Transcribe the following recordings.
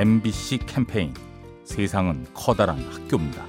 MBC 캠페인 세상은 커다란 학교입니다.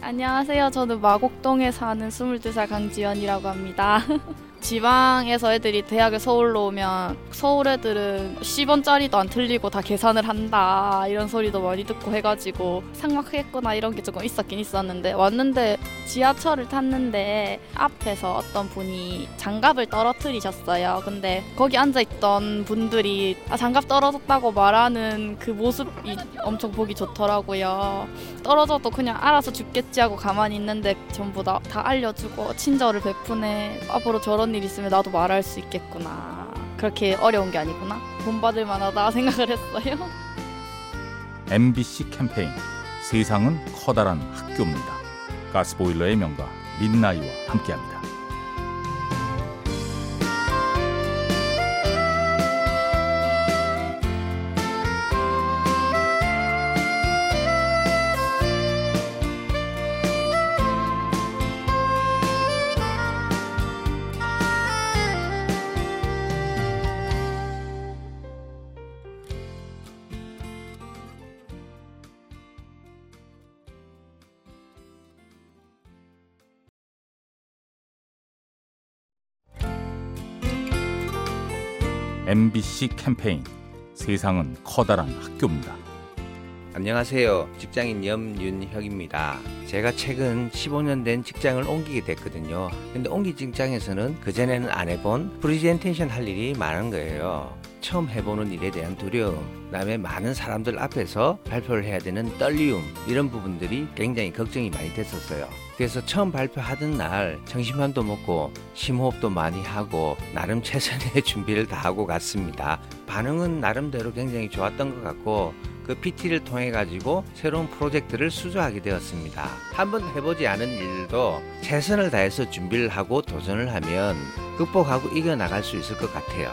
안녕하세요. 저는 마곡동에 사는 22살 강지연이라고 합니다. 지방에서 애들이 대학을 서울로 오면 서울 애들은 10원짜리도 안 틀리고 다 계산을 한다 이런 소리도 많이 듣고 해가지고 삭막했구나 이런 게 조금 있었긴 있었는데 왔는데 지하철을 탔는데 앞에서 어떤 분이 장갑을 떨어뜨리셨어요. 근데 거기 앉아있던 분들이 아, 장갑 떨어졌다고 말하는 그 모습이 엄청 보기 좋더라고요. 떨어져도 그냥 알아서 죽겠지 하고 가만히 있는데 전부 다, 다 알려주고 친절을 베푸네. 앞으로 저런 일 있으면 나도 말할 수 있겠구나. 그렇게 어려운 게 아니구나. 본받을 만하다 생각을 했어요. MBC 캠페인 세상은 커다란 학교입니다. 가스보일러의 명가 민나이와 함께합니다. MBC 캠페인 세상은 커다란 학교입니다. 안녕하세요. 직장인 염윤혁입니다. 제가 최근 15년 된 직장을 옮기게 됐거든요. 근데 옮긴 직장에서는 그전에는 안 해본 프리젠테이션 할 일이 많은 거예요. 처음 해보는 일에 대한 두려움, 그다음에 많은 사람들 앞에서 발표를 해야 되는 떨리움 이런 부분들이 굉장히 걱정이 많이 됐었어요. 그래서 처음 발표하던 날 청심환도 먹고 심호흡도 많이 하고 나름 최선의 준비를 다 하고 갔습니다. 반응은 나름대로 굉장히 좋았던 것 같고 그 PT를 통해 가지고 새로운 프로젝트를 수주하게 되었습니다. 한 번 해보지 않은 일도 최선을 다해서 준비를 하고 도전을 하면 극복하고 이겨나갈 수 있을 것 같아요.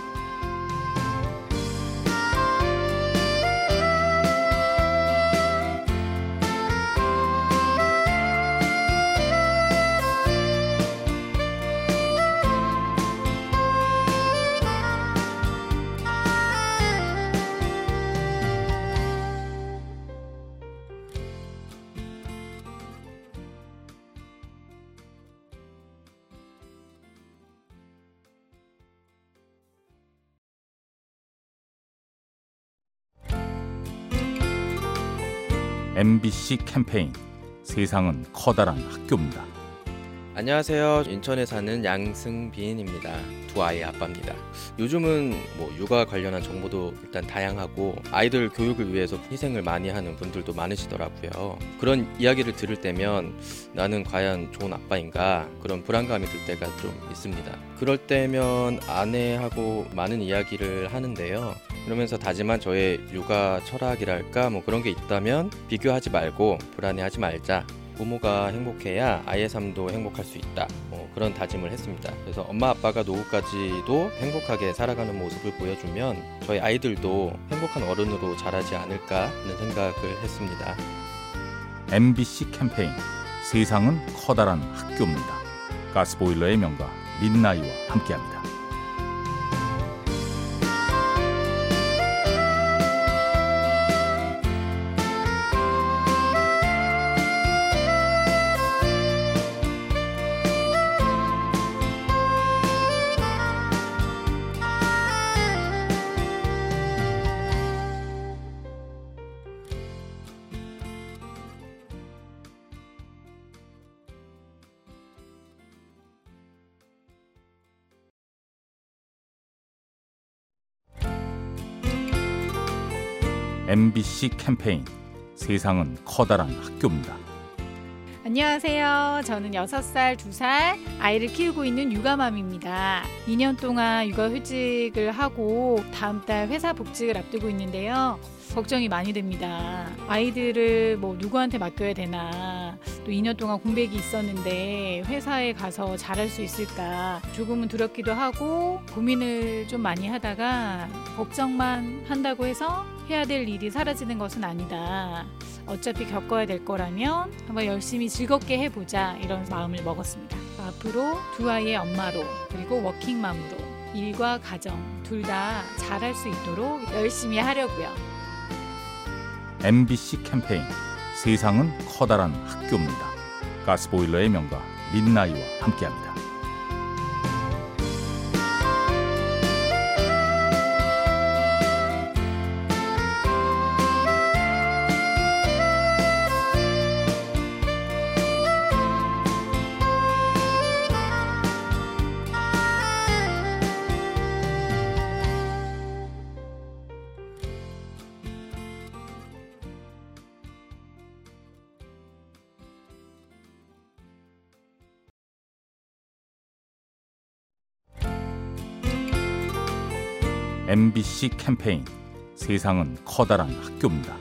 MBC 캠페인 세상은 커다란 학교입니다. 안녕하세요. 인천에 사는 양승빈입니다. 두 아이의 아빠입니다. 요즘은 뭐 육아 관련한 정보도 일단 다양하고 아이들 교육을 위해서 희생을 많이 하는 분들도 많으시더라고요. 그런 이야기를 들을 때면 나는 과연 좋은 아빠인가 그런 불안감이 들 때가 좀 있습니다. 그럴 때면 아내하고 많은 이야기를 하는데요. 그러면서 다짐한 저의 육아 철학이랄까 뭐 그런 게 있다면 비교하지 말고 불안해하지 말자. 부모가 행복해야 아이의 삶도 행복할 수 있다. 뭐 그런 다짐을 했습니다. 그래서 엄마 아빠가 노후까지도 행복하게 살아가는 모습을 보여주면 저희 아이들도 행복한 어른으로 자라지 않을까 하는 생각을 했습니다. MBC 캠페인 세상은 커다란 학교입니다. 가스보일러의 명가 민나이와 함께합니다. MBC 캠페인 세상은 커다란 학교입니다. 안녕하세요. 저는 6살, 2살 아이를 키우고 있는 육아맘입니다. 2년 동안 육아휴직을 하고 다음 달 회사 복직을 앞두고 있는데요. 걱정이 많이 됩니다. 아이들을 뭐 누구한테 맡겨야 되나, 또 2년 동안 공백이 있었는데 회사에 가서 잘할 수 있을까 조금은 두렵기도 하고 고민을 좀 많이 하다가 걱정만 한다고 해서 해야 될 일이 사라지는 것은 아니다. 어차피 겪어야 될 거라면 한번 열심히 즐겁게 해보자 이런 마음을 먹었습니다. 앞으로 두 아이의 엄마로 그리고 워킹맘으로 일과 가정 둘 다 잘할 수 있도록 열심히 하려고요. MBC 캠페인 세상은 커다란 학교입니다. 가스보일러의 명가 민나이와 함께합니다. MBC 캠페인 세상은 커다란 학교입니다.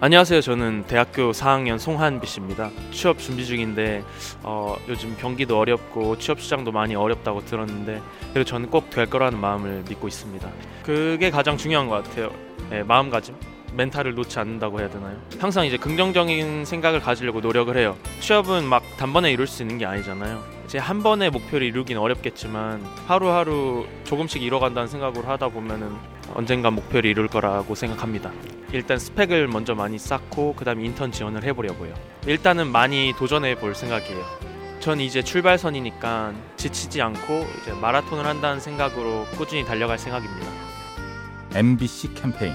안녕하세요. 저는 대학교 4학년 송한비 씨입니다. 취업 준비 중인데 어, 요즘 경기도 어렵고 취업 시장도 많이 어렵다고 들었는데 그래도 저는 꼭 될 거라는 마음을 믿고 있습니다. 그게 가장 중요한 것 같아요. 네, 마음가짐. 멘탈을 놓지 않는다고 해야 되나요? 항상 이제 긍정적인 생각을 가지려고 노력을 해요. 취업은 막 단번에 이룰 수 있는 게 아니잖아요. 이제 한 번의 목표를 이루긴 어렵겠지만 하루하루 조금씩 이뤄간다는 생각으로 하다 보면은 언젠가 목표를 이룰 거라고 생각합니다. 일단 스펙을 먼저 많이 쌓고 그다음 인턴 지원을 해보려고요. 일단은 많이 도전해 볼 생각이에요. 전 이제 출발선이니까 지치지 않고 이제 마라톤을 한다는 생각으로 꾸준히 달려갈 생각입니다. MBC 캠페인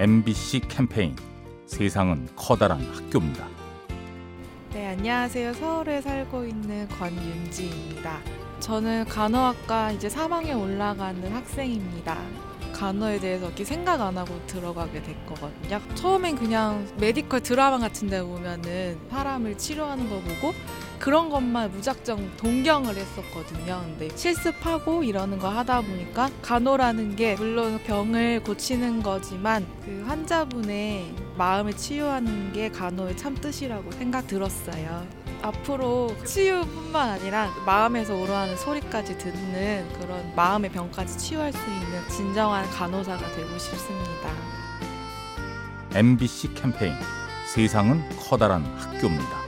MBC 캠페인 세상은 커다란 학교입니다. 네, 안녕하세요. 서울에 살고 있는 권윤지입니다. 저는 간호학과 이제 3학년 올라가는 학생입니다. 간호에 대해서 이렇게 생각 안 하고 들어가게 됐거든요. 처음엔 그냥 메디컬 드라마 같은 데 보면은 사람을 치료하는 거 보고 그런 것만 무작정 동경을 했었거든요. 근데 실습하고 이러는 거 하다 보니까 간호라는 게 물론 병을 고치는 거지만 그 환자분의 마음을 치유하는 게 간호의 참 뜻이라고 생각 들었어요. 앞으로 치유뿐만 아니라 마음에서 우러나는 소리까지 듣는 그런 마음의 병까지 치유할 수 있는 진정한 간호사가 되고 싶습니다. MBC 캠페인 세상은 커다란 학교입니다.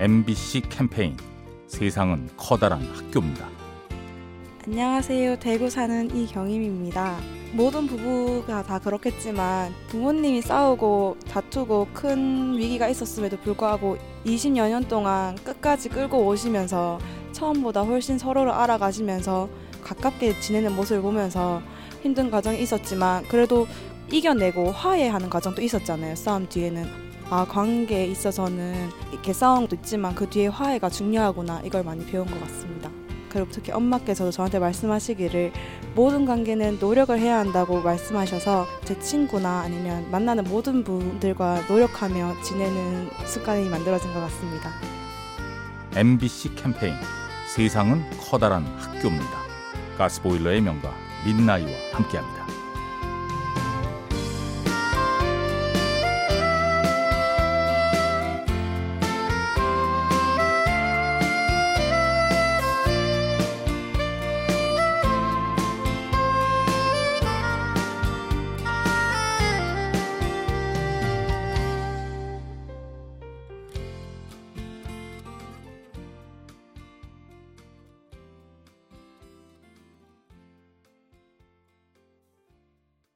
MBC 캠페인 세상은 커다란 학교입니다. 안녕하세요. 대구 사는 이경임입니다. 모든 부부가 다 그렇겠지만 부모님이 싸우고 다투고 큰 위기가 있었음에도 불구하고 20여 년 동안 끝까지 끌고 오시면서 처음보다 훨씬 서로를 알아가시면서 가깝게 지내는 모습을 보면서 힘든 과정이 있었지만 그래도 이겨내고 화해하는 과정도 있었잖아요. 싸움 뒤에는. 아, 관계에 있어서는 이렇게 싸움도 있지만 그 뒤에 화해가 중요하구나 이걸 많이 배운 것 같습니다. 그리고 특히 엄마께서도 저한테 말씀하시기를 모든 관계는 노력을 해야 한다고 말씀하셔서 제 친구나 아니면 만나는 모든 분들과 노력하며 지내는 습관이 만들어진 것 같습니다. MBC 캠페인 세상은 커다란 학교입니다. 가스보일러의 명가 민나이와 함께합니다.